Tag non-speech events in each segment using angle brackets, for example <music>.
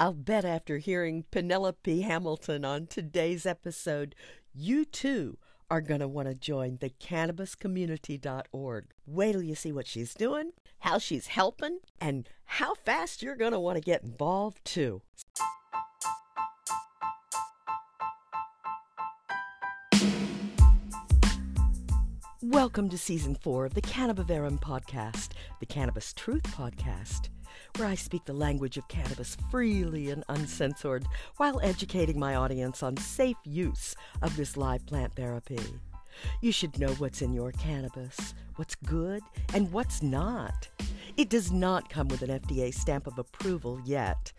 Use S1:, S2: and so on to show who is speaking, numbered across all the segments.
S1: I'll bet after hearing Penelope Hamilton on today's episode, you too are going to want to join the cannabiscommunity.org. Wait till you see what she's doing, how she's helping, and how fast you're going to want to get involved too. Welcome to season four of the Cannabivarum podcast, the Cannabis Truth podcast, where I speak the language of cannabis freely and uncensored while educating my audience on safe use of this live plant therapy. You should know what's in your cannabis, what's good, and what's not. It does not come with an FDA stamp of approval yet.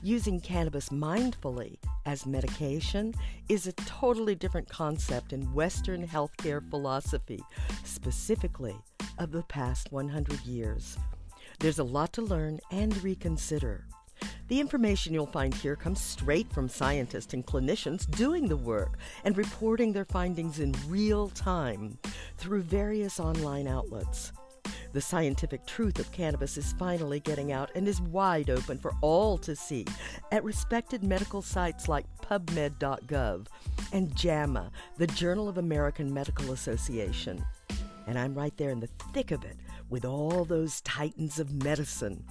S1: Using cannabis mindfully as medication is a totally different concept in Western healthcare philosophy, specifically of the past 100 years. There's a lot to learn and reconsider. The information you'll find here comes straight from scientists and clinicians doing the work and reporting their findings in real time through various online outlets. The scientific truth of cannabis is finally getting out and is wide open for all to see at respected medical sites like PubMed.gov and JAMA, the Journal of American Medical Association. And I'm right there in the thick of it with all those titans of medicine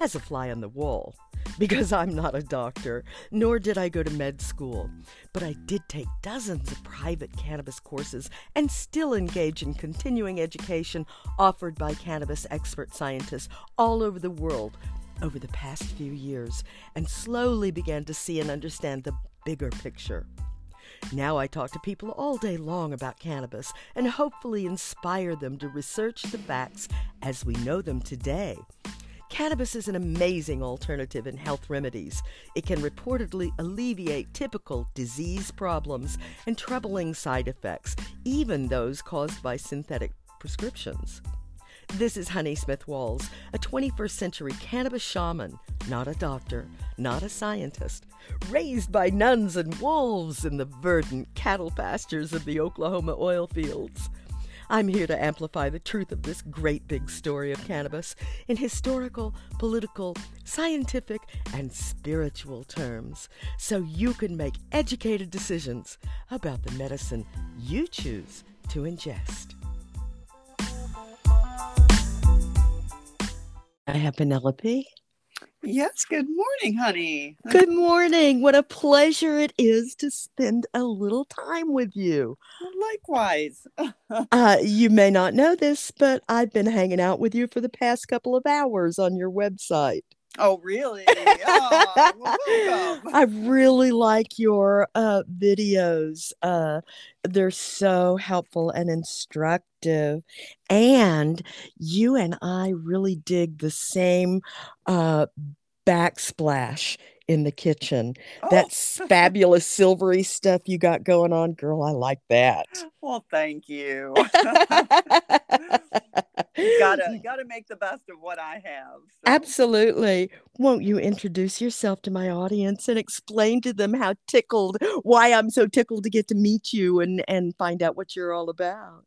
S1: as a fly on the wall because I'm not a doctor, nor did I go to med school. But I did take dozens of private cannabis courses and still engage in continuing education offered by cannabis expert scientists all over the world over the past few years and slowly began to see and understand the bigger picture. Now I talk to people all day long about cannabis and hopefully inspire them to research the facts as we know them today. Cannabis is an amazing alternative in health remedies. It can reportedly alleviate typical disease problems and troubling side effects, even those caused by synthetic prescriptions. This is Honey Smith Walls, a 21st century cannabis shaman, not a doctor, not a scientist, raised by nuns and wolves in the verdant cattle pastures of the Oklahoma oil fields. I'm here to amplify the truth of this great big story of cannabis in historical, political, scientific, and spiritual terms so you can make educated decisions about the medicine you choose to ingest. I have Penelope.
S2: Yes, good morning, honey.
S1: Good morning. What a pleasure it is to spend a little time with you.
S2: Likewise. <laughs>
S1: uh, you may not know this, but I've been hanging out with you for the past couple of hours on your website.
S2: Oh, really? Oh, <laughs>
S1: I really like your uh, videos. Uh, they're so helpful and instructive. And you and I really dig the same uh, backsplash in the kitchen.
S2: Oh.
S1: That's fabulous silvery stuff you got going on, girl. I like that.
S2: Well, thank you. <laughs> <laughs> gotta <laughs> gotta make the best of what I have. so.
S1: Absolutely. Won't you introduce yourself to my audience and explain to them how tickled, why I'm so tickled to get to meet you and, and find out what you're all about?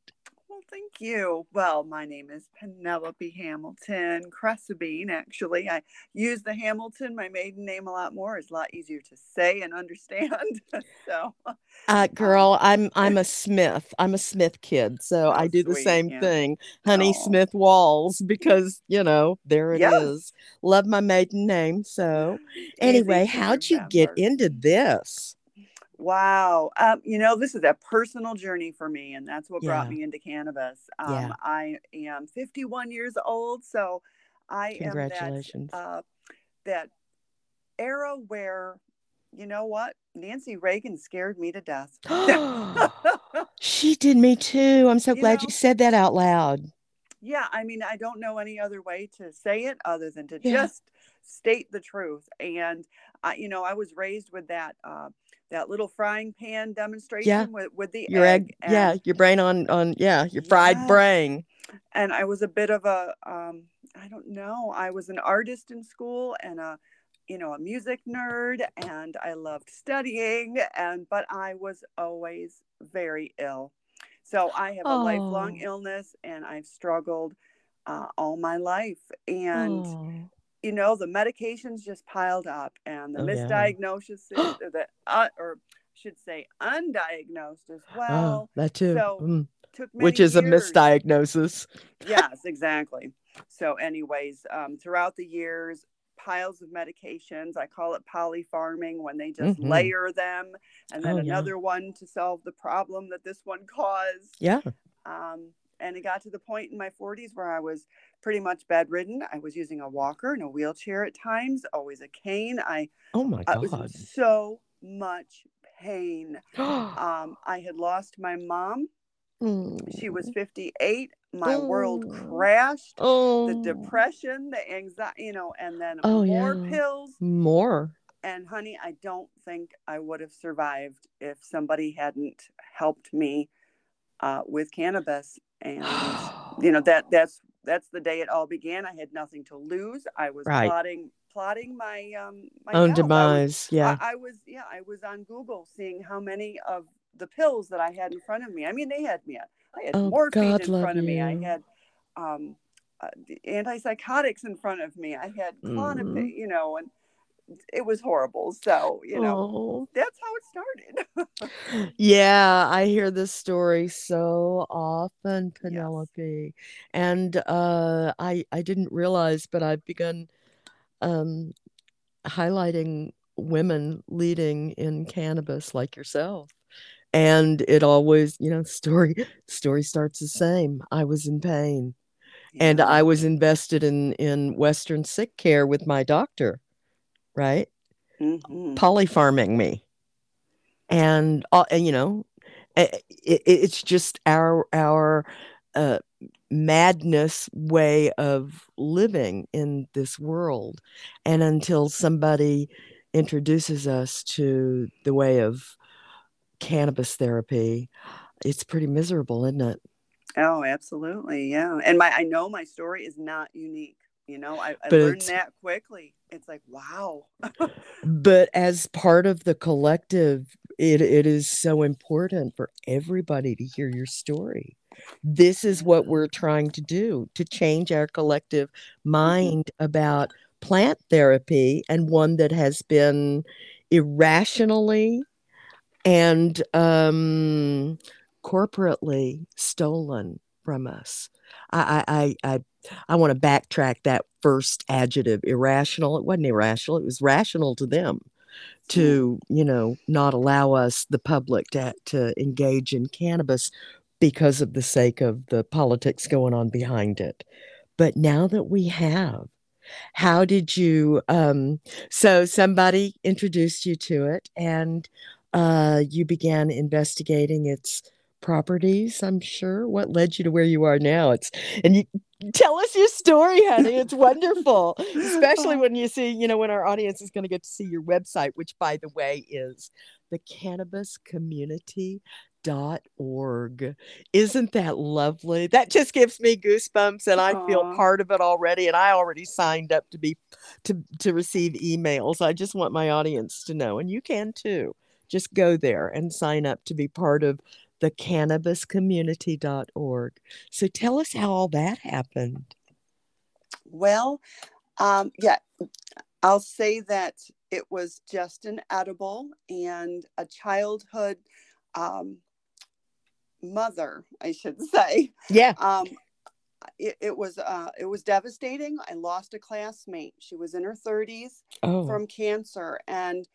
S2: Thank you. Well, my name is Penelope Hamilton Cressabine. Actually, I use the Hamilton, my maiden name, a lot more. It's a lot easier to say and understand. <laughs> so,
S1: Uh, girl, I'm I'm a <laughs> Smith. I'm a Smith kid, so
S2: Oh,
S1: I do the same
S2: yeah.
S1: thing. Honey
S2: Aw.
S1: Smith Walls, because <laughs> you know, there it is.
S2: Yes.
S1: Love my maiden name. So anyway, how'd you get into this?
S2: Wow. Um, you know, this is a personal journey for me, and that's what brought me into cannabis. Um,
S1: Yeah.
S2: I am 51 years old, so I am that,
S1: Congratulations.
S2: uh, that era where, you know what, Nancy Reagan scared me to death. <gasps> <laughs>
S1: she did me too. I'm so
S2: You
S1: glad
S2: know?
S1: you said that out loud.
S2: yeah, I mean, I don't know any other way to say it other than to
S1: Yeah.
S2: just state the truth. And I, you know, I was raised with that uh, that little frying pan demonstration with with the
S1: Your egg,
S2: and-
S1: yeah, your brain on on yeah, your fried
S2: Yes.
S1: brain.
S2: and I was a bit of a um I don't know I was an artist in school and a you know a music nerd and I loved studying and but I was always very ill so I have a lifelong
S1: Oh.
S2: illness and I've struggled uh, all my life and
S1: Oh.
S2: You know, the medications just piled up and the
S1: Oh, yeah.
S2: misdiagnosis, <gasps> the, uh, or should say undiagnosed as well
S1: Oh,
S2: well,
S1: that too.
S2: so
S1: Mm. Which is a misdiagnosis. <laughs>
S2: yes, exactly. So, anyways, um, throughout the years, piles of medications. I call it polypharming when they just
S1: Mhm.
S2: layer them, and then
S1: Oh, yeah.
S2: another one to solve the problem that this one caused.
S1: Yeah.
S2: Um, and it got to the point in my 40s where I was pretty much bedridden. I was using a walker and a wheelchair at times, always a cane. I,
S1: Oh my god,
S2: I was so much pain. <gasps> Um, I had lost my mom. She was 58. My world
S1: Mm.
S2: crashed.
S1: oh
S2: The depression, the anxiety, you know, and then
S1: Oh,
S2: more
S1: yeah.
S2: pills.
S1: more.
S2: And honey, I don't think I would have survived if somebody hadn't helped me uh, with cannabis. And <sighs> you know that that's that's the day it all began. I had nothing to lose. I was
S1: Right.
S2: plotting plotting my um my
S1: Own
S2: health. I was-
S1: demise. Yeah.
S2: I, I was yeah i was on google seeing how many of the pills that i had in front of me i mean they had me i had
S1: Oh,
S2: morphine
S1: God
S2: in front of me i had um uh, the antipsychotics in front of me i had Klonopin,
S1: Mhm.
S2: you know and it was horrible so you know
S1: Oh.
S2: that's how it started <laughs>
S1: Yeah, I hear this story so often, Penelope. And uh I I didn't realize, but I've begun um highlighting women leading in cannabis like yourself. And it always, you know, story story starts the same. I was in pain and I was invested in in Western sick care with my doctor, right?
S2: Mhm.
S1: polypharming me. And uh, you know it, it's just our our uh, madness way of living in this world. And until somebody introduces us to the way of cannabis therapy it's pretty miserable isn't it?
S2: Oh absolutely yeah. And my i know my story is not unique you know i, I learned that quickly. It's like wow. <laughs>
S1: But as part of the collective it, it is so important for everybody to hear your story. This is what we're trying to do to change our collective mind about plant therapy and one that has been irrationally and um, corporately stolen from us I, I, I, I want to backtrack that first adjective, irrational. It wasn't irrational, it was rational to them to, you know, not allow us, the public, to, to engage in cannabis because of the sake of the politics going on behind it. But now that we have, how did you um so somebody introduced you to it and uh you began investigating its properties i'm sure what led you to where you are now? It's and you tell us your story honey it's wonderful especially <laughs> when you see you know when our audience is going to get to see your website which by the way is the cannabis community dot org. Isn't that lovely? That just gives me goosebumps and i feel part of it already and i already signed up to be to to receive emails. I just want my audience to know and you can too. Just go there and sign up to be part of the cannabiscommunity.org so tell us how all that happened
S2: Well, um, yeah, I'll say that it was just an edible and a childhood um, mother, I should say.
S1: yeah
S2: Um, it, it was uh, it was devastating. I lost a classmate. She was in her 30s
S1: oh
S2: from cancer, and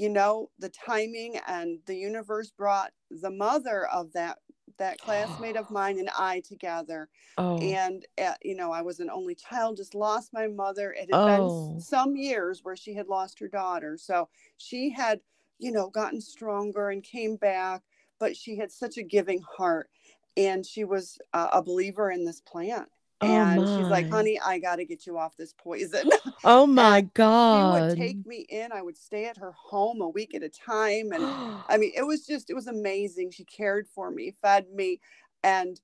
S2: you know the timing and the universe brought the mother of that that classmate of mine and I together.
S1: Oh.
S2: And uh, you know i was an only child just lost my mother. It had
S1: Oh.
S2: been some years where she had lost her daughter. So she had you know gotten stronger and came back but she had such a giving heart. And she was uh, a believer in this plant
S1: Oh,
S2: and she's like honey i got to get you off this poison
S1: oh <laughs> my god!
S2: she would take me in i would stay at her home a week at a time and <gasps> I mean, it was just, it was amazing. She cared for me, fed me, and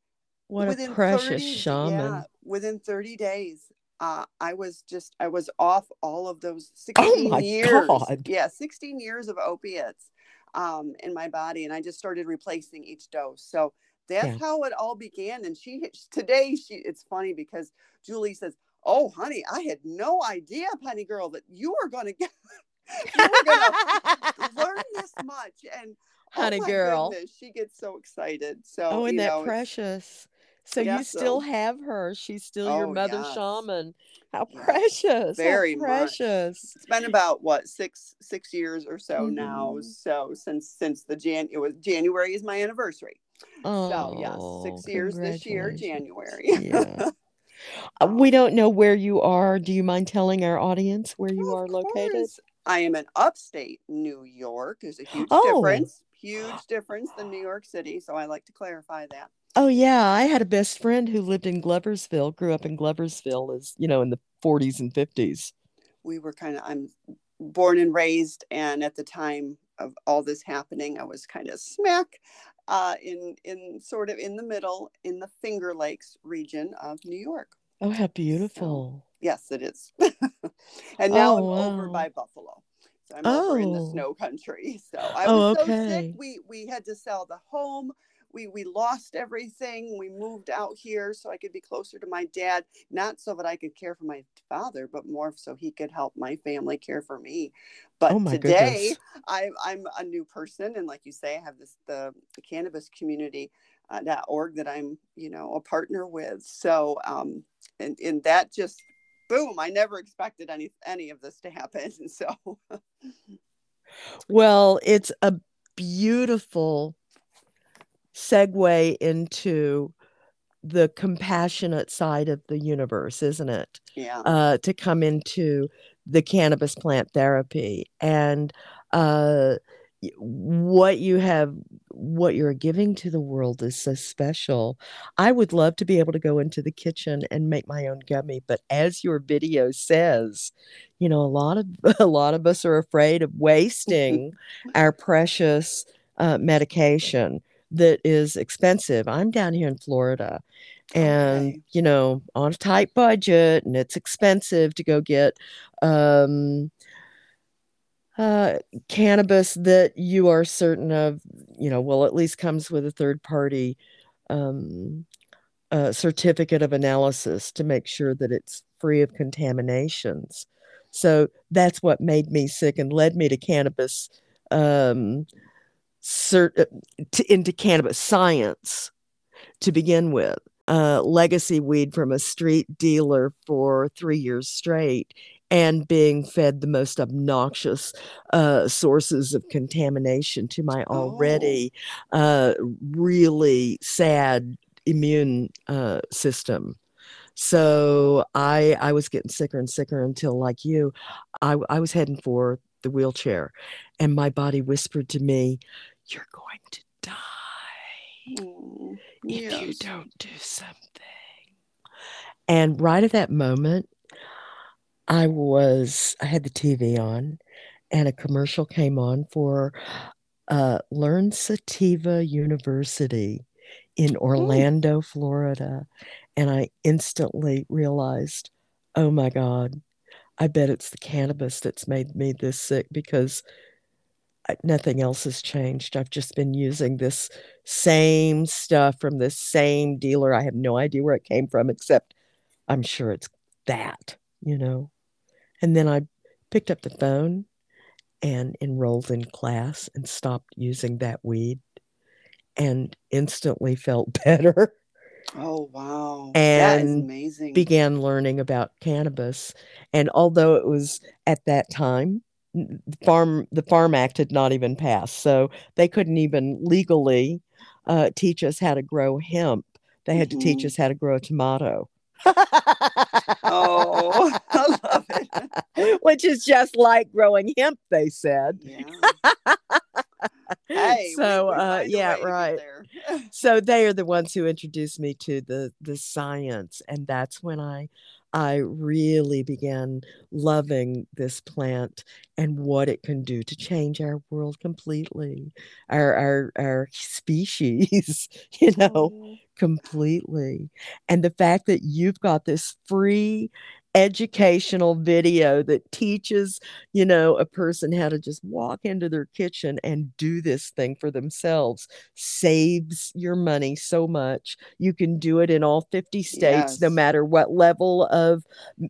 S1: what a
S2: within
S1: precious
S2: 30
S1: shaman
S2: Yeah, within 30 days, uh, I was just, I was off all of those 16
S1: Oh my
S2: years.
S1: God.
S2: Yeah, 16 years of opiates um, in my body. And I just started replacing each dose. So that's
S1: Yeah.
S2: how it all began. And she, today, she, it's funny because Julie says, oh, honey, I had no idea, Penny Girl, that you were going to get. <laughs> you were to learn this much and
S1: honey
S2: oh
S1: girl
S2: goodness, she gets so excited so
S1: oh and that
S2: know,
S1: precious so
S2: Yeah,
S1: you still
S2: so-
S1: have her she's still your
S2: Oh,
S1: mother
S2: yes.
S1: shaman how
S2: Yes,
S1: precious
S2: very
S1: how
S2: much.
S1: precious
S2: it's been about what six six years or so now
S1: Mhm.
S2: so since since the jan it was january is my anniversary
S1: oh
S2: so yes six years this year january
S1: Yeah. <laughs> Uh, we don't know where you are do you mind telling our audience where you
S2: Of
S1: are located.
S2: I am in upstate New York. There's a huge
S1: Oh.
S2: difference, huge difference than New York City. So I like to clarify that.
S1: Oh yeah, I had a best friend who lived in Gloversville, grew up in Gloversville as, you know, in the 40s and 50s.
S2: We were kind of, I'm born and raised, and at the time of all this happening, I was kind of smack uh, in in sort of in the middle in the Finger Lakes region of New York.
S1: Oh, how beautiful.
S2: Yes, it is. <laughs> and now
S1: Oh,
S2: I'm over by Buffalo. So I'm over in the
S1: Oh.
S2: snow country. So I
S1: Oh,
S2: was so sick. We we had to sell the home. We we lost everything. We moved out here so I could be closer to my dad, not so that I could care for my father, but more so he could help my family care for me. But
S1: Oh,
S2: today. I, I'm a new person, and like you say, I have this the, the cannabis community uh, that org that I'm you know a partner with. So um, and and that just boom, I never expected any any of this to happen. <laughs> So
S1: Well, it's a beautiful segue into the compassionate side of the universe, isn't it?
S2: yeah,
S1: uh, to come into the cannabis plant therapy and uh, what you have what you're giving to the world is so special. I would love to be able to go into the kitchen and make my own gummy but as your video says you know a lot of <laughs> a lot of us are afraid of wasting <laughs> our precious uh, medication that is expensive i'm down here in florida and
S2: Okay.
S1: you know on a tight budget and it's expensive to go get um uh cannabis that you are certain of you know well at least comes with a third party um uh, certificate of analysis to make sure that it's free of contaminations so that's what made me sick and led me to cannabis um cert- uh, to, into cannabis science to begin with uh, legacy weed from a street dealer for three years straight and being fed the most obnoxious uh, sources of contamination to my already uh, really sad immune uh, system. So I I was getting sicker and sicker until, like you, I, I was heading for the wheelchair, and my body whispered to me, "You're going to die."
S2: Mm,
S1: if you don't do something. And right at that moment, I was, I had the TV on and a commercial came on for uh, Learn Sativa University in Orlando, Florida. And I instantly realized, oh my God, I bet it's the cannabis that's made me this sick because I- nothing else has changed. I've just been using this same stuff from the same dealer. I have no idea where it came from, except I'm sure it's that, you know. And then I picked up the phone and enrolled in class and stopped using that weed and instantly felt <laughs> better.
S2: Oh wow, that is
S1: And
S2: amazing.
S1: began learning about cannabis. And although it was at that time, farm the Farm Act had not even passed, so they couldn't even legally uh, teach us how to grow hemp. They had to teach
S2: Mhm.
S1: us how to grow a tomato.
S2: Oh, <laughs> I love it. <laughs>
S1: Which is just like growing hemp, they said.
S2: Yeah. <laughs> Hey,
S1: so uh, yeah,
S2: way to get
S1: right. so they are the ones who introduced me to the the science and that's when i i really began loving this plant and what it can do to change our world completely our our our species <laughs> you know
S2: Oh,
S1: completely. And the fact that you've got this free educational video that teaches, you know, a person how to just walk into their kitchen and do this thing for themselves saves your money so much. You can do it in all 50 states, yes. no matter what level of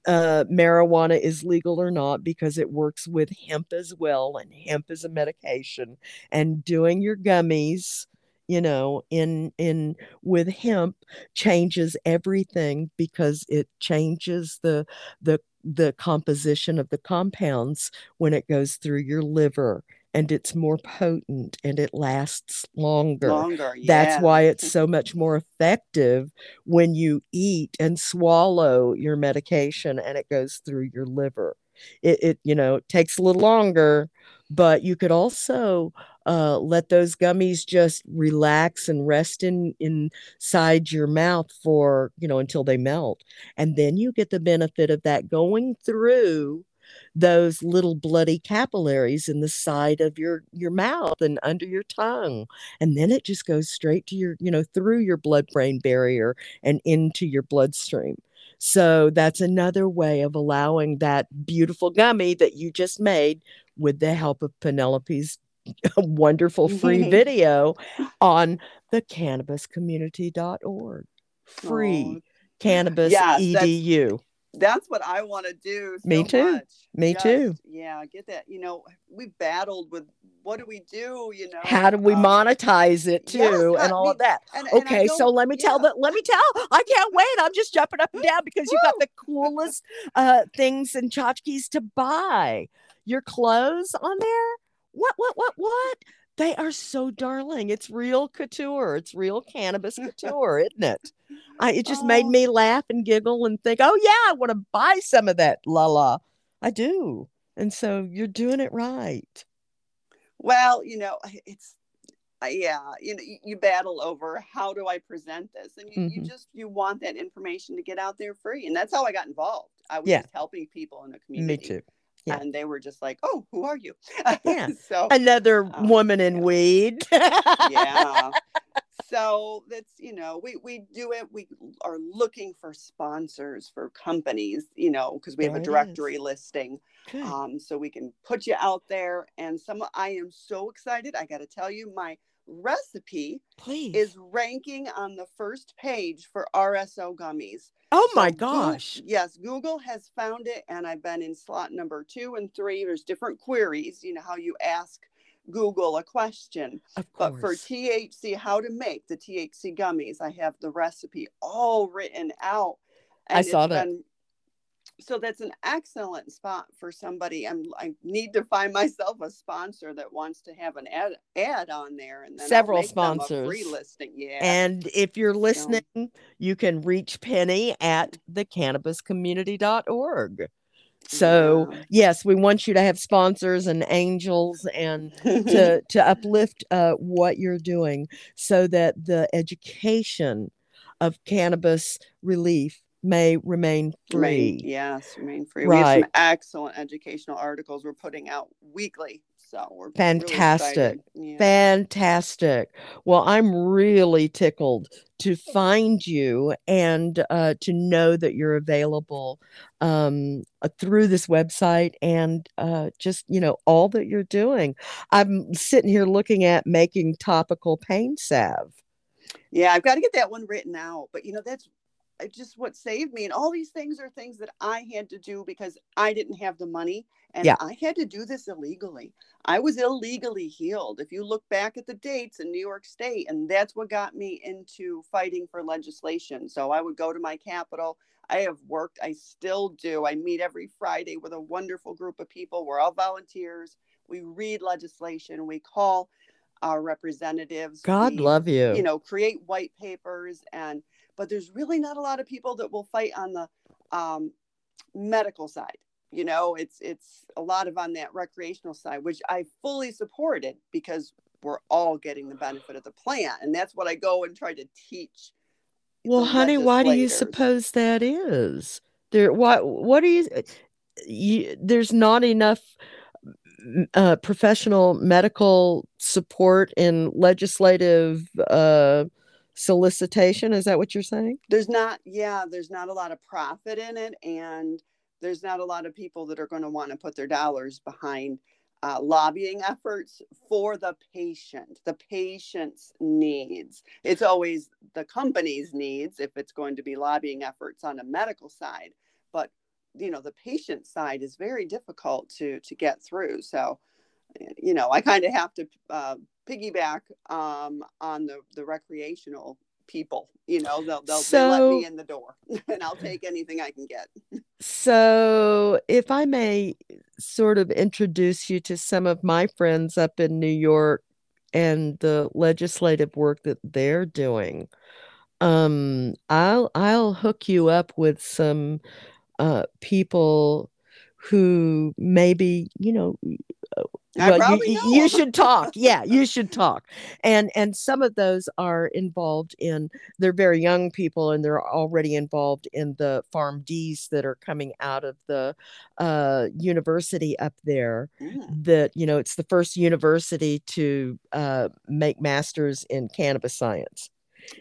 S1: uh, marijuana is legal or not, because it works with hemp as well. And hemp is a medication. And doing your gummies you know in in with hemp changes everything because it changes the the the composition of the compounds when it goes through your liver and it's more potent and it lasts longer.
S2: Longer, yeah.
S1: That's why it's so much more effective when you eat and swallow your medication and it goes through your liver. It, it you know, takes a little longer, but you could also uh, let those gummies just relax and rest in inside your mouth for you know until they melt. And then you get the benefit of that going through those little bloody capillaries in the side of your your mouth and under your tongue. And then it just goes straight to your you know through your blood brain barrier and into your bloodstream. So that's another way of allowing that beautiful gummy that you just made with the help of Penelope's <laughs> wonderful free video on the cannabiscommunity.org. Free oh, cannabis yes, edu.
S2: That's, that's, what I want to do. So
S1: Me too.
S2: Much.
S1: Me
S2: Just,
S1: too.
S2: Yeah, get that. You know, we battled with what do we do? You know,
S1: how do we um, monetize it too, yes, and all of that. And, okay, and so let me yeah. tell that. Let me tell. I can't <laughs> wait. I'm just jumping up and down because you got the coolest uh, things and tchotchkes to buy. Your clothes on there what, what, what, what? They are so darling. It's real couture. It's real cannabis couture, isn't it? I, it just oh. made me laugh and giggle and think, oh, yeah, I want to buy some of that. La la. I do. And so you're doing it right.
S2: Well, you know, it's, uh, yeah, you know, you, you, battle over how do I present this? And you, mm-hmm. you just, you want that information to get out there free. And that's how I got involved. I was yeah. just helping people in the community.
S1: Me too
S2: yeah. and they were just like, "Oh, who are you?"
S1: Yeah. <laughs> so another um, woman in yeah. weed.
S2: yeah. <laughs> So that's you know we we do it. We are looking for sponsors for companies, you know, because we have a directory listing, um, so we can put you out there. And some I am so excited. I got to tell you, my recipe
S1: Please.
S2: is ranking on the first page for RSO gummies.
S1: Oh so my gosh.
S2: Google, yes, Google has found it, and I've been in slot number two and three. There's different queries, you know, how you ask Google a question. But for THC, how to make the THC gummies, I have the recipe all written out.
S1: I saw that. Been,
S2: so that's an excellent spot for somebody. I'm I need to find <laughs> myself a sponsor that wants to have an ad ad on there and
S1: several sponsors
S2: free listing. Yeah.
S1: And if you're listening, so. you can reach Penny at thecannabiscommunity.org. So yeah. yes, we want you to have sponsors and angels and to <laughs> to uplift uh, what you're doing so that the education of cannabis relief may remain free.
S2: Remain, yes, remain free. Right. We have some excellent educational articles we're putting out weekly. So we're
S1: fantastic.
S2: Really yeah.
S1: Fantastic. Well, I'm really tickled to find you and uh, to know that you're available um, uh, through this website and uh, just, you know, all that you're doing. I'm sitting here looking at making topical pain salve.
S2: Yeah, I've got to get that one written out. But you know, that's just what saved me and all these things are things that i had to do because i didn't have the money and yeah. i had to do this illegally. I was illegally healed. If you look back at the dates in new york state and that's what got me into fighting for legislation. So i would go to my capital i have worked i still do. I meet every friday with a wonderful group of people. We're all volunteers. We read legislation. We call our representatives.
S1: God
S2: we,
S1: love you.
S2: you know create white papers and but there's really not a lot of people that will fight on the um, medical side you know? It's it's a lot of on that recreational side which i fully supported because we're all getting the benefit of the plant and that's what i go and try to teach
S1: well honey why do you suppose that is? There what what do you, you there's not enough uh, professional medical support in legislative uh, solicitation is that what you're saying
S2: there's not yeah there's not a lot of profit in it and there's not a lot of people that are going to want to put their dollars behind uh, lobbying efforts for the patient, the patient's needs. It's always the company's needs if it's going to be lobbying efforts on a medical side, but you know the patient side is very difficult to to get through. So, you know, I kind of have to uh, piggyback um, on the the recreational people. You know, they'll they'll, so, they let me in the door, <laughs> and I'll take anything I can get.
S1: so, if I may, sort of introduce you to some of my friends up in New York and the legislative work that they're doing. Um, I'll I'll hook you up with some uh, people who maybe you know well, you, you, should talk. Yeah, you should talk. And and some of those are involved in they're very young people and they're already involved in the PharmD's that are coming out of the uh, university up there. Mm. That you know, it's the first university to uh, make masters in cannabis science.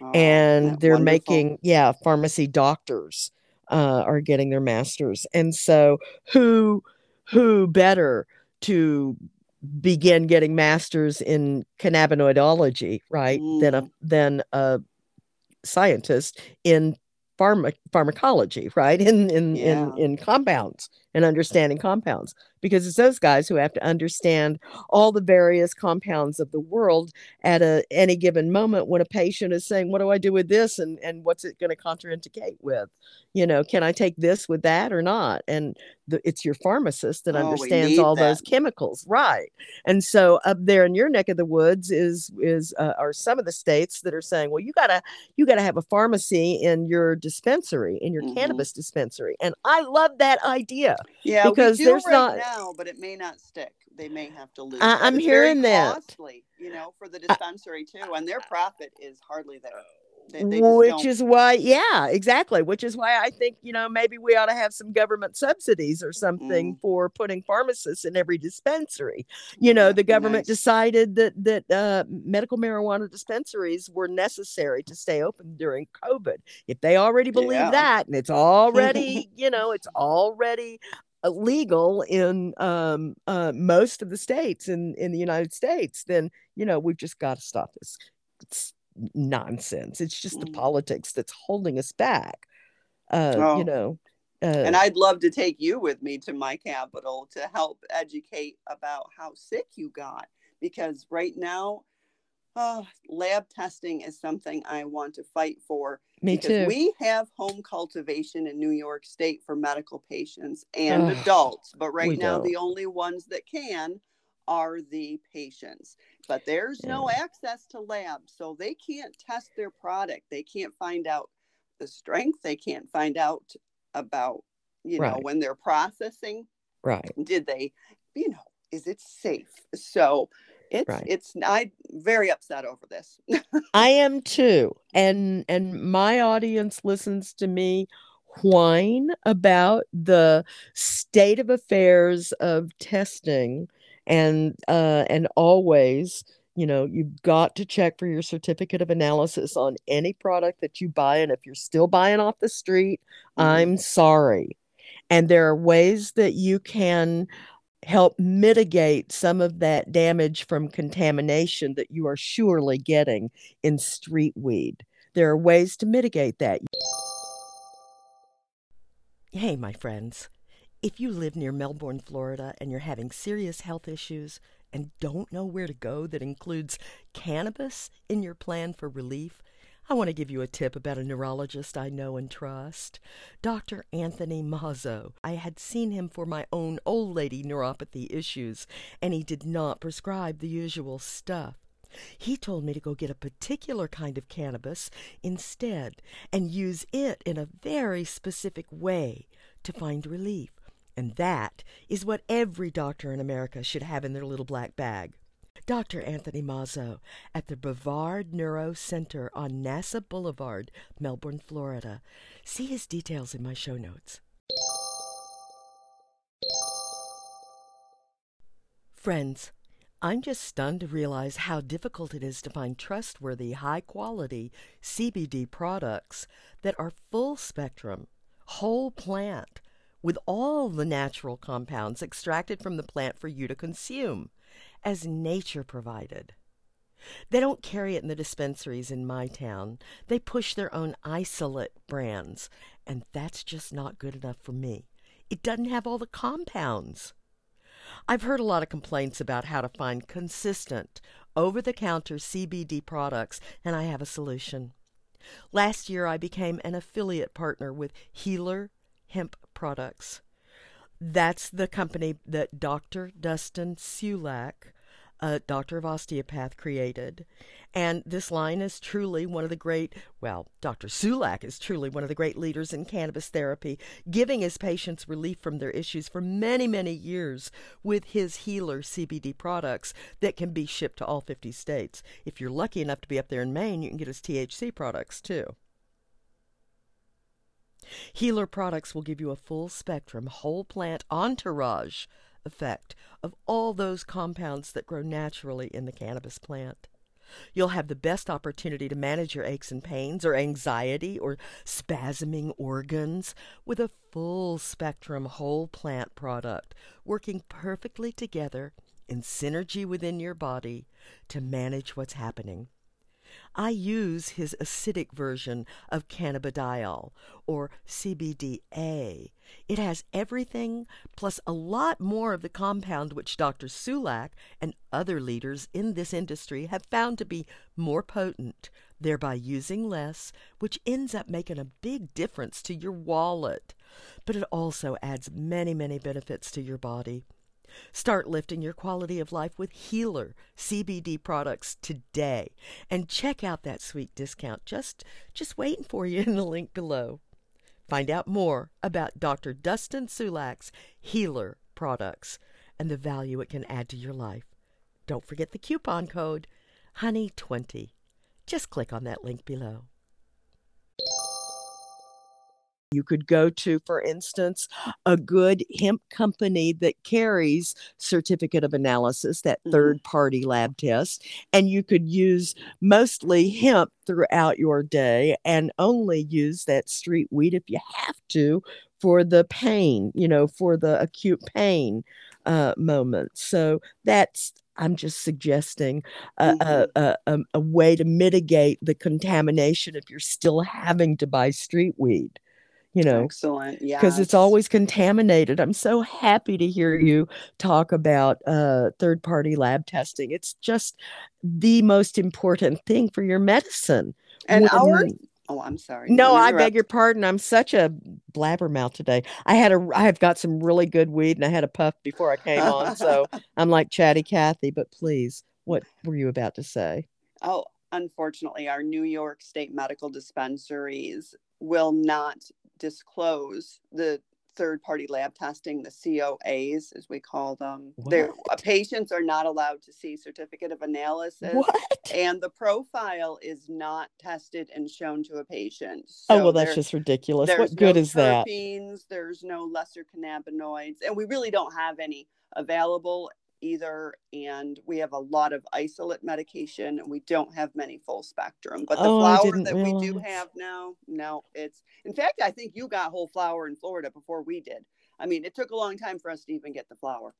S1: Oh, and they're wonderful. making yeah, pharmacy doctors uh, are getting their masters. And so who who better to begin getting masters in cannabinoidology, right? Mm. Than a than a scientist in pharma, pharmacology, right? In in, yeah. in in compounds and understanding compounds because it's those guys who have to understand all the various compounds of the world at a, any given moment when a patient is saying what do i do with this? And, and what's it going to contraindicate with? You know can i take this with that or not? And the, it's your pharmacist that oh, understands all that. those chemicals right. And so up there in your neck of the woods is is uh, are some of the states that are saying well you gotta you gotta have a pharmacy in your dispensary in your mm-hmm. cannabis dispensary. And i love that idea
S2: yeah because there's right not now, but it may not stick. They may have to lose. I,
S1: am hearing that.
S2: Costly, you know, for the dispensary too, and their profit is hardly there.
S1: They, they which don't... is why, yeah, exactly. Which is why I think you know maybe we ought to have some government subsidies or something mm. for putting pharmacists in every dispensary. You know, the government nice. decided that that uh, medical marijuana dispensaries were necessary to stay open during COVID. If they already believe yeah. that, and it's already <laughs> you know it's already legal in um, uh, most of the states in, in the United States, then, you know, we've just got to stop this. It's nonsense. It's just the mm. politics that's holding us back. Uh, oh. You know, uh,
S2: and I'd love to take you with me to my capital to help educate about how sick you got because right now oh, lab testing is something I want to fight for.
S1: Me too.
S2: We have home cultivation in New York State for medical patients and adults, but right now don't. the only ones that can are the patients. But there's yeah. no access to labs, so they can't test their product. They can't find out the strength. They can't find out about, you right. know, when they're processing.
S1: Right.
S2: Did they, you know, is it safe? So it's right. it's i'm very upset over this <laughs>
S1: i am too and and my audience listens to me whine about the state of affairs of testing and uh and always you know you've got to check for your certificate of analysis on any product that you buy and if you're still buying off the street mm-hmm. i'm sorry and there are ways that you can help mitigate some of that damage from contamination that you are surely getting in street weed. There are ways to mitigate that. Hey, my friends. If you live near Melbourne, Florida, and you're having serious health issues and don't know where to go that includes cannabis in your plan for relief, I want to give you a tip about a neurologist I know and trust, Dr. Anthony Mazzo. I had seen him for my own old lady neuropathy issues, and he did not prescribe the usual stuff. He told me to go get a particular kind of cannabis instead and use it in a very specific way to find relief. And that is what every doctor in America should have in their little black bag. Dr. Anthony Mazzo at the Brevard Neuro Center on NASA Boulevard, Melbourne, Florida. See his details in my show notes. Friends, I'm just stunned to realize how difficult it is to find trustworthy, high quality CBD products that are full spectrum, whole plant, with all the natural compounds extracted from the plant for you to consume, as nature provided. They don't carry it in the dispensaries in my town. They push their own isolate brands, and that's just not good enough for me. It doesn't have all the compounds. I've heard a lot of complaints about how to find consistent, over the counter CBD products, and I have a solution. Last year, I became an affiliate partner with Healer Hemp Products. That's the company that Dr. Dustin Sulak a doctor of osteopath created. And this line is truly one of the great, well, Dr. Sulak is truly one of the great leaders in cannabis therapy, giving his patients relief from their issues for many, many years with his healer CBD products that can be shipped to all 50 states. If you're lucky enough to be up there in Maine, you can get his THC products too. Healer products will give you a full spectrum, whole plant entourage effect of all those compounds that grow naturally in the cannabis plant. You'll have the best opportunity to manage your aches and pains or anxiety or spasming organs with a full spectrum whole plant product working perfectly together in synergy within your body to manage what's happening. I use his acidic version of cannabidiol, or CBDA. It has everything plus a lot more of the compound which Dr. Sulak and other leaders in this industry have found to be more potent, thereby using less, which ends up making a big difference to your wallet. But it also adds many, many benefits to your body. Start lifting your quality of life with Healer CBD products today and check out that sweet discount just just waiting for you <laughs> in the link below. Find out more about Dr. Dustin Sulak's Healer products and the value it can add to your life. Don't forget the coupon code HONEY20. Just click on that link below. You could go to, for instance, a good hemp company that carries certificate of analysis, that mm-hmm. third party lab test, and you could use mostly hemp throughout your day and only use that street weed if you have to for the pain, you know, for the acute pain uh, moment. So that's I'm just suggesting a, mm-hmm. a, a, a, way to mitigate the contamination if you're still having to buy street weed you know
S2: excellent yeah
S1: because it's always contaminated. I'm so happy to hear you talk about uh, third party lab testing. It's just the most important thing for your medicine.
S2: And when, our oh i'm sorry
S1: no i beg your pardon. I'm such a blabbermouth today. I had a i have got some really good weed and i had a puff before i came on so <laughs> i'm like chatty cathy but please what were you about to say?
S2: Oh unfortunately our new york state medical dispensaries will not disclose the third party lab testing, the COAs, as we call them. Their uh, patients are not allowed to see certificate of analysis.
S1: What?
S2: And the profile is not tested and shown to a patient.
S1: So oh, well, that's just ridiculous. What good
S2: no
S1: is that?
S2: There's no lesser cannabinoids, and we really don't have any available either and we have a lot of isolate medication and we don't have many full spectrum but the oh, flower that realize. we do have now no it's in fact i think you got whole flower in florida before we did. I mean it took a long time for us to even get the flower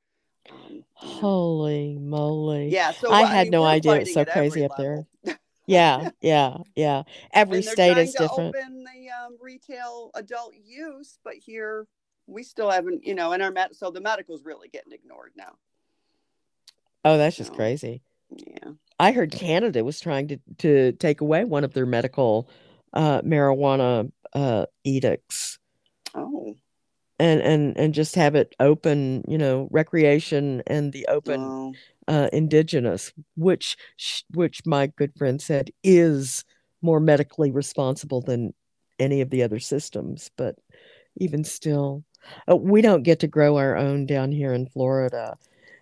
S1: um, holy moly.
S2: Yeah so
S1: i had I mean, no idea it's so crazy up there. <laughs> yeah yeah yeah. Every state is different.
S2: open the um, retail adult use but here we still haven't you know and our med so the medical's really getting ignored now
S1: Oh, that's just so, crazy.
S2: Yeah.
S1: I heard Canada was trying to, to take away one of their medical uh, marijuana uh, edicts.
S2: Oh.
S1: And, and and just have it open, you know, recreation and the open oh. uh, indigenous, which which my good friend said is more medically responsible than any of the other systems. But even still, uh, we don't get to grow our own down here in Florida,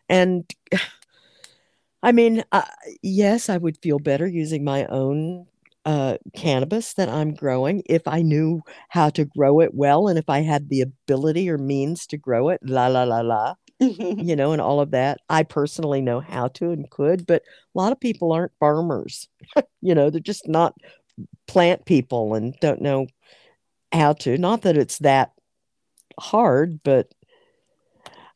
S1: and I mean, uh, yes, I would feel better using my own uh, cannabis that I'm growing if I knew how to grow it well and if I had the ability or means to grow it. La la la la. <laughs> you know, and all of that. I personally know how to and could, but a lot of people aren't farmers. <laughs> you know, they're just not plant people and don't know how to. Not that it's that hard, but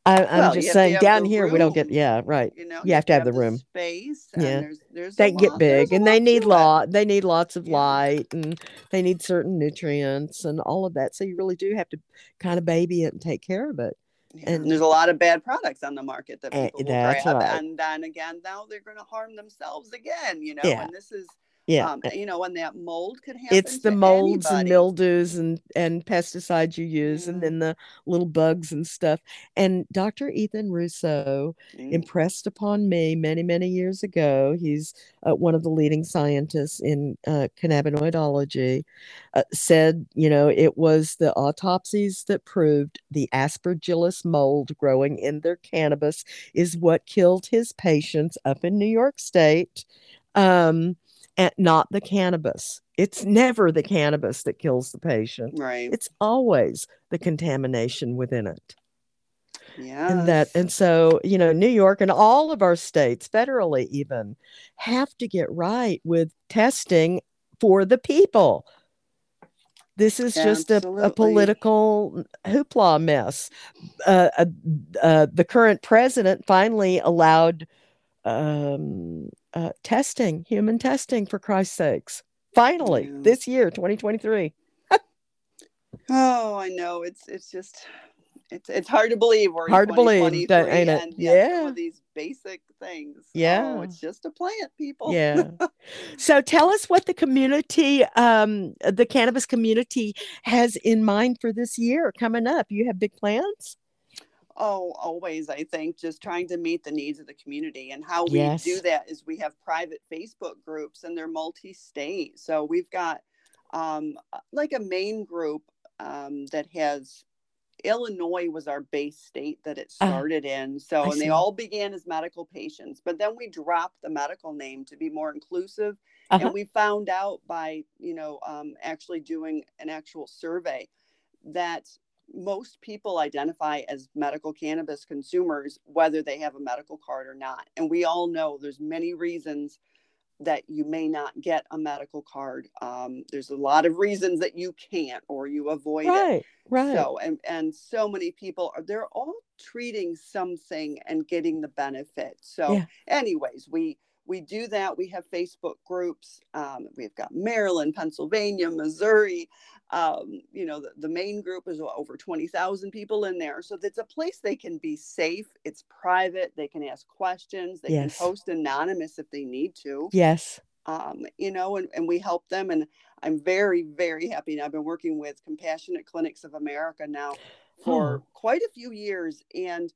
S1: I, I'm
S2: Well,
S1: just saying down here we don't get yeah right.
S2: You know,
S1: You have to have the
S2: the
S1: room.
S2: space. And
S1: Yeah.
S2: there's there's
S1: They get big and they need lot they need lots of
S2: Yeah.
S1: light and they need certain nutrients and all of that. So you really do have to kind of baby it and take care of it.
S2: Yeah,
S1: and-
S2: and there's a lot of bad products on the market that
S1: Eh,
S2: people will grab,
S1: right.
S2: and then again, now they're going to harm themselves again. You know,
S1: Yeah.
S2: and this is,
S1: Yeah.
S2: um, you know, and that mold could happen.
S1: it's the molds and mildews and and pesticides you use and then the little bugs and stuff and dr ethan russo
S2: Mm.
S1: impressed upon me many many years ago he's uh, one of the leading scientists in uh, cannabinoidology uh, said you know it was the autopsies that proved the aspergillus mold growing in their cannabis is what killed his patients up in new york state um, and not the cannabis. It's never the cannabis that kills the patient.
S2: Right.
S1: It's always the contamination within it.
S2: Yeah.
S1: And that and so, you know, New York and all of our states, federally even, have to get right with testing for the people. This is just a, a political hoopla mess. Uh, uh, uh, the current president finally allowed um, uh, testing, human testing, for Christ's sakes. Finally,
S2: Yeah.
S1: this year, 2023. <laughs>
S2: Oh, I know. It's it's just it's it's hard to believe we're
S1: Hard to believe that, ain't it?
S2: and yet some
S1: Yeah.
S2: of these basic things.
S1: Yeah.
S2: Oh, it's just a plant, people.
S1: Yeah. <laughs> so tell us what the community, um, the cannabis community has in mind for this year coming up. You have big plans?
S2: Oh, always, I think, just trying to meet the needs of the community. And how we
S1: Yes.
S2: do that is we have private Facebook groups and they're multi state. So we've got um, like a main group um, that has Illinois was our base state that it
S1: Ah,
S2: started in. So,
S1: I
S2: and
S1: see.
S2: they all began as medical patients, but then we dropped the medical name to be more inclusive.
S1: Uh-huh.
S2: And we found out by, you know, um, actually doing an actual survey that most people identify as medical cannabis consumers whether they have a medical card or not and we all know there's many reasons that you may not get a medical card um, there's a lot of reasons that you can't or you avoid it
S1: Right, right.
S2: so and and so many people are they're all treating something and getting the benefit so
S1: Yeah.
S2: anyways we we do that we have facebook groups um, we've got maryland pennsylvania missouri um, you know the, the main group is over 20000 people in there so it's a place they can be safe it's private they can ask questions they
S1: Yes.
S2: can post anonymous if they need to
S1: yes.
S2: um, you know, and, and we help them. And I'm very, very happy. And I've been working with Compassionate Clinics of America now for
S1: Oh.
S2: quite a few years. And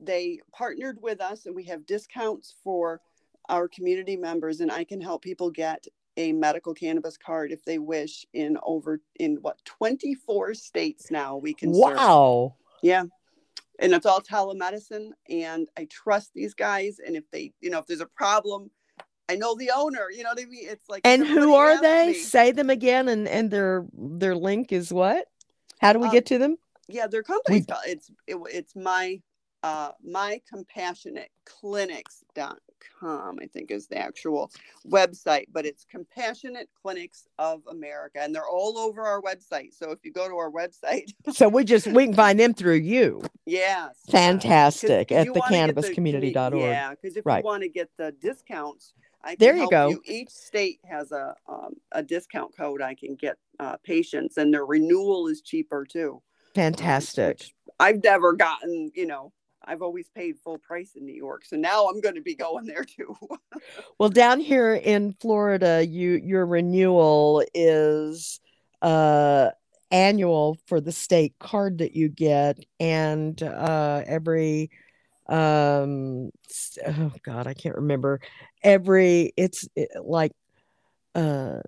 S2: they partnered with us, and we have discounts for our community members. And I can help people get a medical cannabis card if they wish in over in what 24 states now we can serve.
S1: Wow.
S2: Yeah. And it's all telemedicine. And I trust these guys. And if they, you know, if there's a problem, I know the owner. You know what I mean? It's like
S1: And who are they?
S2: me.
S1: Say them again and and their their link is what? How do we
S2: Um,
S1: get to them?
S2: Yeah, their company's called it's it, it's my uh my compassionate I think is the actual website, but it's compassionate clinics of America. And they're all over our website. So if you go to our website, <laughs>
S1: So we just we can find them through you.
S2: yes.
S1: Fantastic at
S2: you
S1: the
S2: wanna get the commu-
S1: cannabiscommunity.org.
S2: Yeah, because if
S1: Right.
S2: you want to get the discounts,
S1: There you go.
S2: You. Each state has a um, a discount code I can get uh, patients, and their renewal is cheaper too.
S1: Fantastic.
S2: I've never gotten, you know, I've always paid full price in New York. So now I'm going to be going there too. <laughs>
S1: Well, down here in Florida, you your renewal is uh annual for the state card that you get and uh every um oh god, I can't remember. Every it's eh, like uh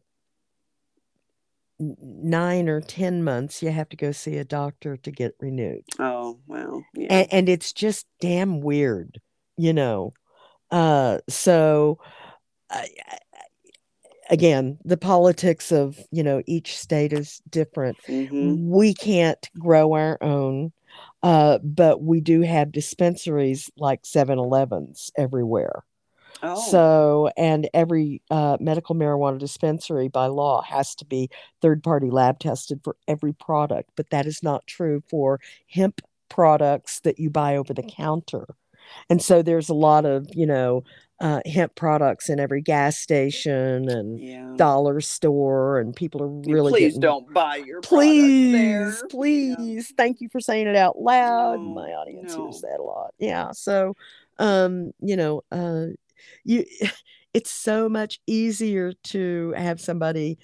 S1: n- 9 or 10 months you have to go see a doctor to get renewed
S2: oh, well, yeah.
S1: and, and it's just damn weird you know uh so I, I- again the politics of you know each state is different
S2: Mhm.
S1: we can't grow our own uh but we do have dispensaries like 7-elevens everywhere
S2: Oh,
S1: So, and every uh, medical marijuana dispensary by law has to be third party lab tested for every product, but that is not true for hemp products that you buy over the counter. And so there's a lot of, you know, uh, hemp products in every gas station and
S2: yeah.
S1: dollar store, and people are really
S2: Please
S1: getting.
S2: don't buy your
S1: Please, please. Thank you for saying it out loud.
S2: No,
S1: My audience
S2: no.
S1: hears that a lot. Yeah. So, um, you know, uh, you, <laughs> it's so much easier to have somebody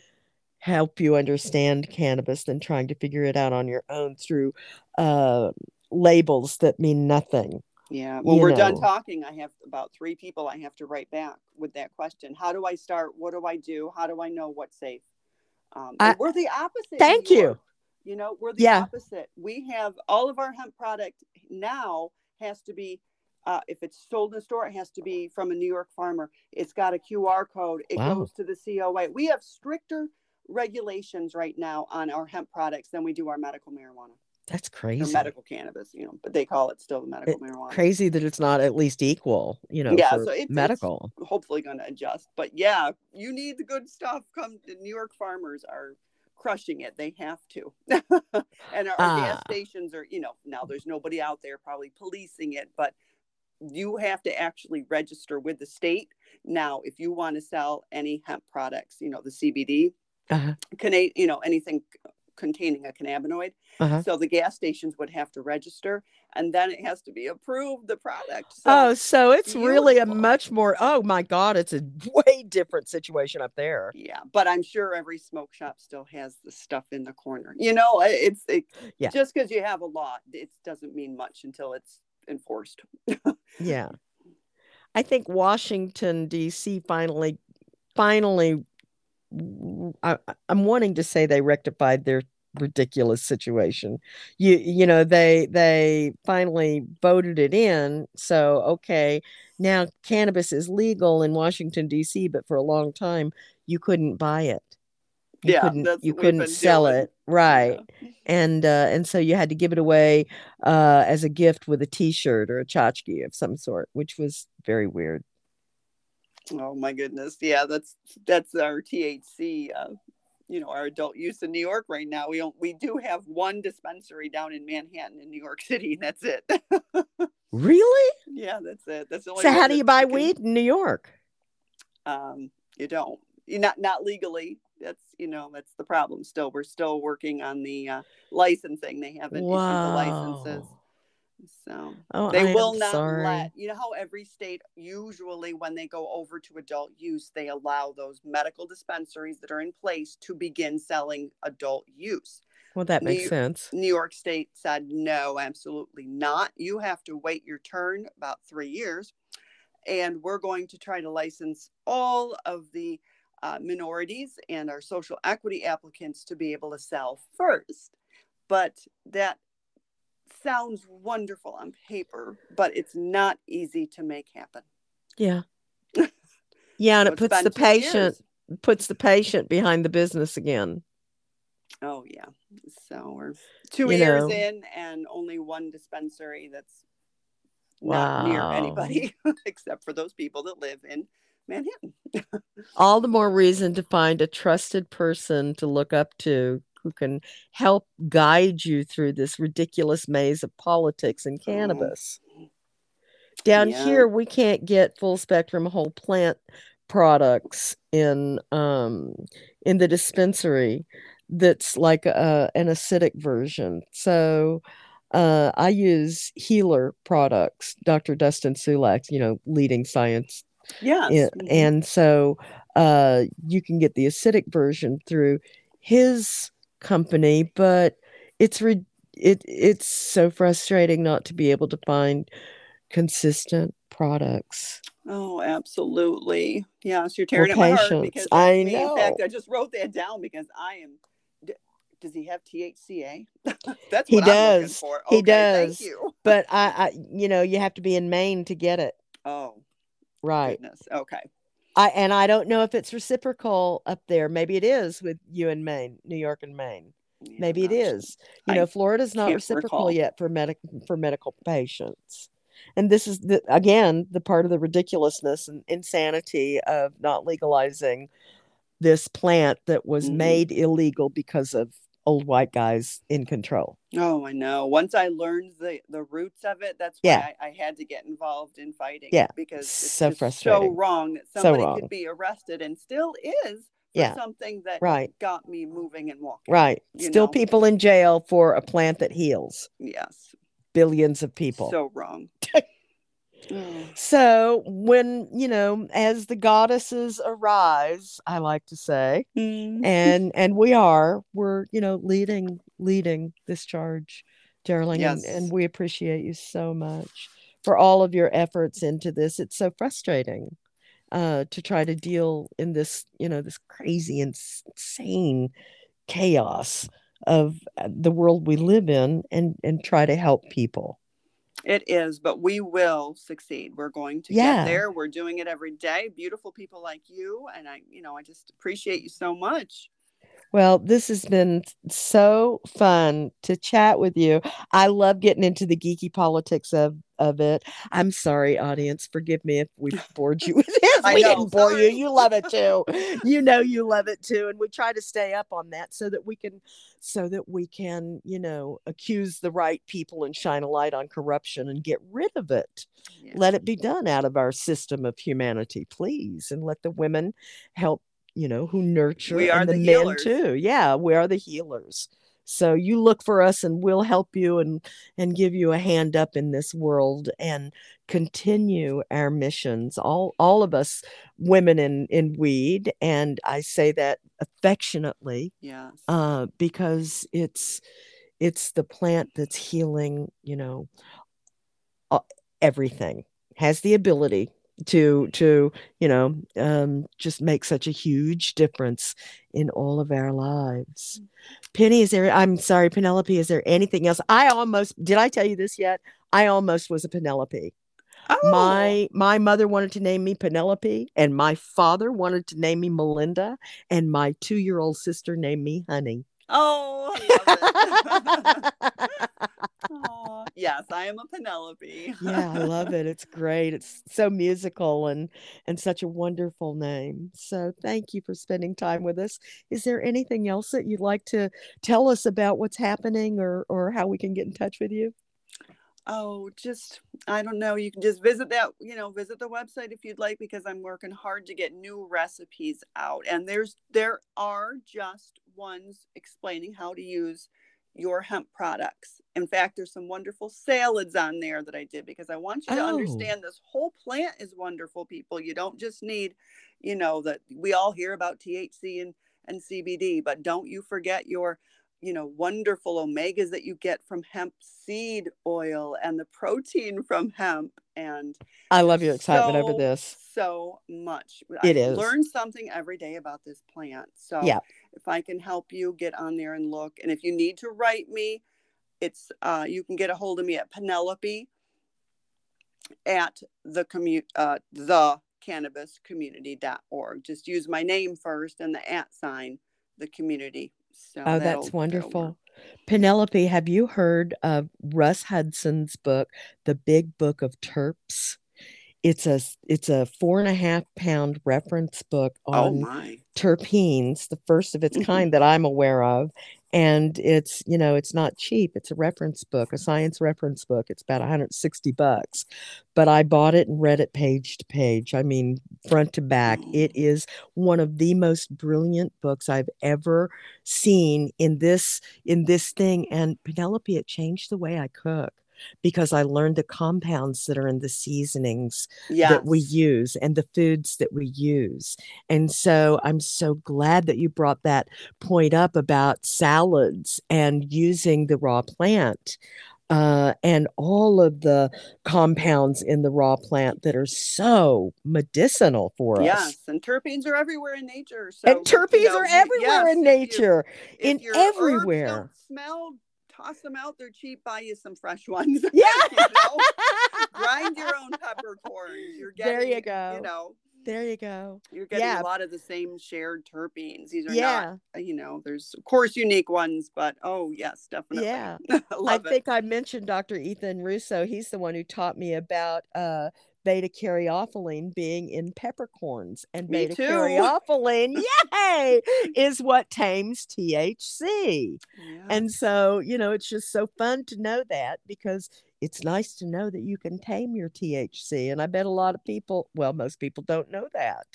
S1: help you understand cannabis than trying to figure it out on your own through uh, labels that mean nothing.
S2: Yeah. When we're done talking, I have about three people I have to write back with that question. How do I start? What do I do? How do I know what's safe? Um,
S1: I-
S2: we're the opposite.
S1: Thank you.
S2: York. You know, we're the
S1: Yeah.
S2: opposite. We have all of our hemp product now has to be, uh, if it's sold in a store, it has to be from a New York farmer. It's got a QR code. It
S1: Wow.
S2: goes to the COA. We have stricter regulations right now on our hemp products than we do our medical marijuana
S1: That's
S2: or
S1: crazy.
S2: medical cannabis. You know, but they call it still the medical
S1: It-
S2: marijuana.
S1: Crazy that it's not at least equal, you know,
S2: Yeah, so it- it's-
S1: medical.
S2: hopefully going to adjust. But yeah, you need the good stuff. Come, the New York farmers are crushing it. They have to. <laughs> and our, our gas
S1: Ah.
S2: stations are, you know, now there's nobody out there probably policing it, but you have to actually register with the state. Now, if you want to sell any hemp products, you know, the CBD,
S1: Uh-huh.
S2: cana- you know, anything containing a cannabinoid.
S1: Uh-huh.
S2: So the gas stations would have to register and then it has to be approved, the product. So
S1: oh, so it's really a much more, oh my God, it's a <laughs> way different situation up there.
S2: yeah but i'm sure every smoke shop still has the stuff in the corner you know it's it,
S1: Yeah.
S2: just because you have a law it doesn't mean much until it's enforced <laughs>
S1: Yeah. I think Washington D.C. finally finally I, I'm wanting to say they rectified their ridiculous situation. You you know they they finally voted it in. So okay, now cannabis is legal in Washington D.C., but for a long time you couldn't buy it. You
S2: Yeah,
S1: couldn't you couldn't sell
S2: doing.
S1: it right
S2: Yeah.
S1: and uh, and so you had to give it away uh, as a gift with a T-shirt or a tchotchke of some sort, which was very weird.
S2: oh my goodness yeah that's that's our thc uh, you know our adult use in new york right now we don't we do have one dispensary down in manhattan in new york city and that's it <laughs>
S1: Really?
S2: yeah that's it that's the only
S1: So how do you buy
S2: can-
S1: weed in New York?
S2: um you don't you not not legally that's you know that's the problem still. We're still working on the uh, licensing. They haven't issued the licenses. So
S1: Oh,
S2: they
S1: I
S2: will not
S1: sorry.
S2: let you know how every state usually when they go over to adult use they allow those medical dispensaries that are in place to begin selling adult use.
S1: Well, that makes
S2: New-
S1: sense.
S2: new york state said no absolutely not. You have to wait your turn about three years and we're going to try to license all of the uh, minorities and our social equity applicants to be able to sell first but that sounds wonderful on paper but it's not easy to make happen
S1: Yeah. <laughs> Yeah, and
S2: So
S1: it puts the patient
S2: years.
S1: puts the patient behind the business again.
S2: oh yeah so we're two
S1: You
S2: years
S1: know.
S2: in and only one dispensary that's not near anybody <laughs> except for those people that live in manhattan
S1: All the more reason to find a trusted person to look up to who can help guide you through this ridiculous maze of politics and cannabis. Down
S2: Yeah.
S1: here, we can't get full spectrum whole plant products in um in the dispensary that's like a, an acidic version. So uh, I use healer products, Dr. Dustin Sulak, you know, leading science
S2: yes
S1: yeah,
S2: mhm.
S1: and so uh, you can get the acidic version through his company, but it's re- it it's so frustrating not to be able to find consistent products.
S2: Oh, absolutely. Yes, you're tearing at my heart because
S1: I
S2: me. In fact,
S1: know.
S2: I just wrote that down because I am. Does he have THCA? <laughs> that's
S1: He
S2: what I'm looking
S1: does.
S2: for.
S1: He does.
S2: Thank you.
S1: But I, I, you know, you have to be in Maine to get it,
S2: Oh,
S1: right?
S2: goodness. Okay.
S1: I and I don't know if it's reciprocal up there. Maybe it is with you and Maine, New York and Maine.
S2: Yeah,
S1: Maybe it
S2: not
S1: You
S2: I
S1: know, Florida's not reciprocal
S2: recall.
S1: yet for medic for medical patients. and this is the again the part of the ridiculousness and insanity of not legalizing this plant that was
S2: Mhm.
S1: made illegal because of old white guys in control.
S2: Oh, I know. Once I learned the the roots of it, that's
S1: Yeah.
S2: why I, I had to get involved in fighting.
S1: Yeah.
S2: because it's
S1: So
S2: just so
S1: frustrating.
S2: wrong that
S1: So
S2: somebody
S1: wrong.
S2: could be arrested and still is for
S1: Yeah.
S2: something that
S1: Right.
S2: got me moving and walking.
S1: Right. Still
S2: know?
S1: people in jail for a plant that heals
S2: Yes,
S1: billions of people.
S2: so wrong. <laughs> Oh,
S1: So when, you know, as the goddesses arise, I like to say,
S2: mm. <laughs>
S1: and and we are, we're, you know, leading leading this charge, Darling, and,
S2: Yes.
S1: and we appreciate you so much for all of your efforts into this. It's so frustrating uh to try to deal in this, you know, this crazy insane chaos of uh, the world we live in and and try to help people.
S2: It is, but we will succeed. We're going to
S1: Yeah.
S2: get there. We're doing it every day. Beautiful people like you, and I, you know, I just appreciate you so much.
S1: Well, this has been so fun to chat with you. I love getting into the geeky politics of of it. I'm sorry, audience. Forgive me if we bored you with <laughs> this.
S2: I
S1: we
S2: know,
S1: didn't bore you. You love it too. you know you love it too. And we try to stay up on that so that we can so that we can, you know, accuse the right people and shine a light on corruption and get rid of it
S2: Yeah.
S1: let it be done out of our system of humanity please and let the women help you know who nurture
S2: We are
S1: and the,
S2: the
S1: men
S2: healers.
S1: too yeah we are the healers so you look for us and we'll help you and and give you a hand up in this world and continue our missions all all of us women in in weed and i say that affectionately
S2: Yes.
S1: uh, because it's it's the plant that's healing you know everything has the ability to to you know um, just make such a huge difference in all of our lives. Penny is there i'm sorry penelope is there anything else? I almost did i tell you this yet? I almost was a penelope.
S2: Oh,
S1: my my mother wanted to name me Penelope, and my father wanted to name me Melinda, and my two year old sister named me Honey.
S2: Oh, I. <laughs> Yes, I am a Penelope.
S1: yeah, I love it. It's great. It's so musical and and such a wonderful name. So thank you for spending time with us. Is there anything else that you'd like to tell us about what's happening or or how we can get in touch with you?
S2: Oh, just I don't know. You can just visit that, you know, visit the website if you'd like because I'm working hard to get new recipes out. And there's there are just ones explaining how to use your hemp products. In fact, there's some wonderful salads on there that I did because I want you to
S1: Oh.
S2: understand this whole plant is wonderful, people. You don't just need, you know, that we all hear about THC and and CBD, but don't you forget your you know wonderful omegas that you get from hemp seed oil and the protein from hemp and
S1: I love your excitement over this.
S2: so much
S1: It
S2: I
S1: is.
S2: learn something every day about this plant so
S1: Yeah.
S2: if i can help you get on there and look and if you need to write me it's uh, you can get a hold of me at penelope at the commute uh, the cannabis community.org just use my name first and the at sign the community so
S1: Oh, that's wonderful. Penelope, have you heard of Russ Hudson's book, The Big Book of Terps? It's a it's a four and a half pound reference book
S2: oh
S1: on
S2: my
S1: terpenes, the first of its
S2: Mhm.
S1: kind that I'm aware of. And it's, you know, it's not cheap. It's a reference book, a science reference book. It's about 160 bucks. But I bought it and read it page to page. I mean, front to back. It
S2: Oh.
S1: one of the most brilliant books I've ever seen in this in this thing. And Penelope, it changed the way I cook because I learned the compounds that are in the seasonings that we use and the foods that we use. And so I'm so glad that you brought that point up about salads and using the raw plant. Uh, and all of the compounds in the raw plant that are so medicinal for us.
S2: Yes, and terpenes are everywhere in nature. So
S1: and terpenes
S2: you know,
S1: are everywhere
S2: yes,
S1: in
S2: if you-
S1: nature,
S2: if
S1: in
S2: herbs don't
S1: everywhere.
S2: smell, toss them out. They're cheap. Buy you some fresh <laughs> ones. <laughs>
S1: Yeah.
S2: you know? grind your own <laughs> peppercorns. You're getting,
S1: There you go.
S2: You know,
S1: There you go.
S2: You're getting
S1: Yeah.
S2: a lot of the same shared terpenes. These are
S1: Yeah.
S2: not, you know, there's of course unique ones, but oh yes, definitely.
S1: Yeah.
S2: I
S1: I
S2: it.
S1: think I mentioned Dr. Ethan Russo. He's the one who taught me about uh, beta caryophyllene being in peppercorns, and
S2: Me
S1: beta
S2: too.
S1: caryophyllene, yay, <laughs> is what tames THC.
S2: Yeah.
S1: And so, you know, it's just so fun to know that because it's nice to know that you can tame your THC. And I bet a lot of people, well, most people don't know that.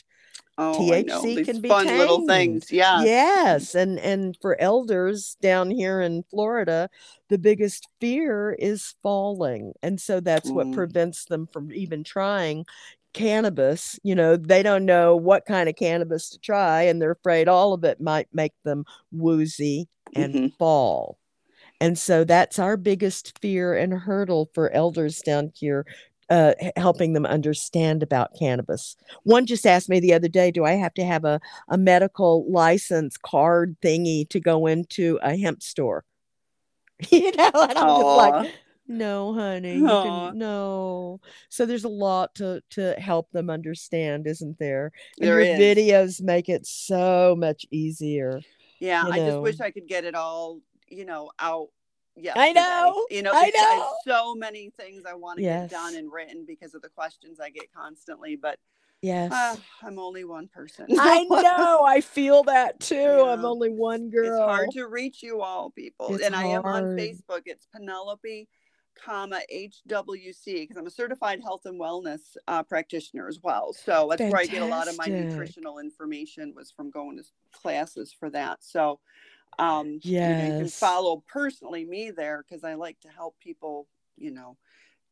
S2: Oh.
S1: THC can be
S2: fun little
S1: tamed.
S2: things. Yeah.
S1: Yes, and and for elders down here in Florida, the biggest fear is falling, and so that's what
S2: Mm.
S1: prevents them from even trying cannabis. You know, they don't know what kind of cannabis to try, and they're afraid all of it might make them woozy and
S2: Mhm.
S1: fall. And so that's our biggest fear and hurdle for elders down here, uh, helping them understand about cannabis. One just asked me the other day, do I have to have a, a medical license card thingy to go into a hemp store? <laughs> you know, and I'm just like, no, honey, can no. So there's a lot to to help them understand, isn't there? And
S2: There
S1: your
S2: is.
S1: videos make it so much easier.
S2: Yeah,
S1: you
S2: I just wish. I could get it all, you know, out. Yeah,
S1: I know,
S2: You know,
S1: I know.
S2: so many things I want to get done and written because of the questions I get constantly, but
S1: Yes.
S2: uh, I'm only one person. <laughs>
S1: I know. I feel that too. I'm only one girl It's
S2: hard to reach you all, people.
S1: It's
S2: and I am on. Facebook. It's Penelope, comma HWC because I'm a certified health and wellness uh, practitioner as well. So that's where I get a lot of my nutritional information was from going to classes for that. So um, you, know, you can
S1: Yes.
S2: follow personally me there because I like to help people, you know,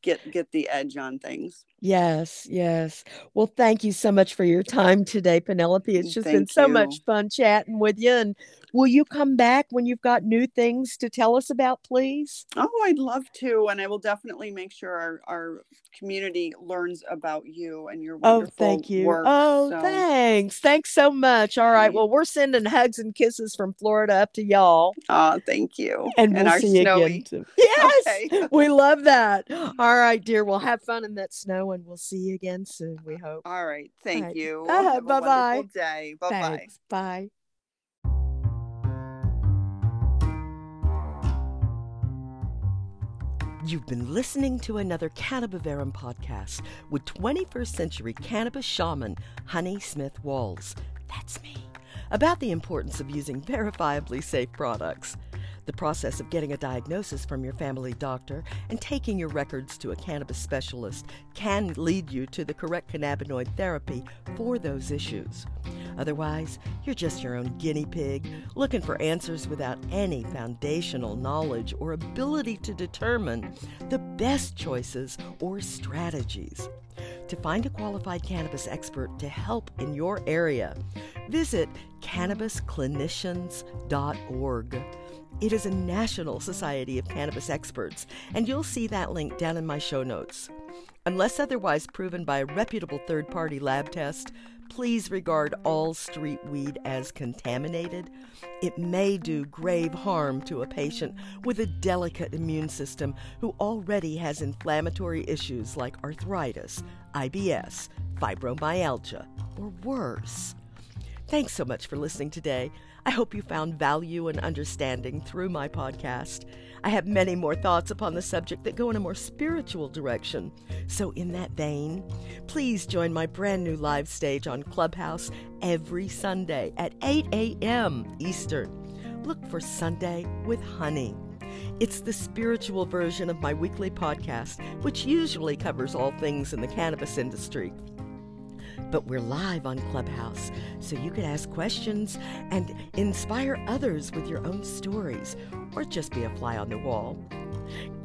S2: get get the edge on things.
S1: Yes, yes. Well, thank you so much for your time today, Penelope. It's just been
S2: Thank
S1: so
S2: you.
S1: much fun chatting with you. And will you come back when you've got new things to tell us about, please?
S2: Oh, I'd love to, and I will definitely make sure our, our community learns about you and your
S1: Oh, thank you.
S2: work.
S1: Oh,
S2: so-
S1: thanks. Thanks so much. All right. Well, we're sending hugs and kisses from Florida up to y'all.
S2: Oh, thank you.
S1: And we'll
S2: our
S1: see
S2: snowy.
S1: again. <laughs> Yes.
S2: Okay.
S1: We love that. All right, dear. We'll have fun in that snow and we'll see you again soon, we hope.
S2: All right. Thank
S1: right.
S2: you.
S1: Uh,
S2: Have a
S1: bye-bye.
S2: wonderful day. Bye bye.
S1: Thanks. Bye. You've been listening to another Cannabivarum podcast with 21st century cannabis shaman Honey Smith Walls. That's me. About the importance of using verifiably safe products. The process of getting a diagnosis from your family doctor and taking your records to a cannabis specialist can lead you to the correct cannabinoid therapy for those issues. Otherwise, you're just your own guinea pig, looking for answers without any foundational knowledge or ability to determine the best choices or strategies. To find a qualified cannabis expert to help in your area, visit cannabisclinicians.org. It is a national society of cannabis experts, and you'll see that link down in my show notes. Unless otherwise proven by a reputable third party lab test, please regard all street weed as contaminated. It may do grave harm to a patient with a delicate immune system who already has inflammatory issues like arthritis, IBS, fibromyalgia, or worse. Thanks so much for listening today. I hope you found value and understanding through my podcast. I have many more thoughts upon the subject that go in a more spiritual direction. So, in that vein, please join my brand new live stage on Clubhouse every Sunday at 8 a.m. Eastern. Look for Sunday with Honey. It's the spiritual version of my weekly podcast, which usually covers all things in the cannabis industry but we're live on Clubhouse, so you can ask questions and inspire others with your own stories, or just be a fly on the wall.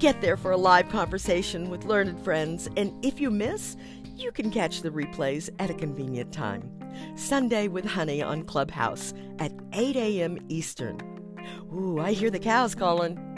S1: Get there for a live conversation with learned friends, and if you miss, you can catch the replays at a convenient time. Sunday with Honey on Clubhouse at 8 a.m. Eastern. Ooh, I hear the cows calling.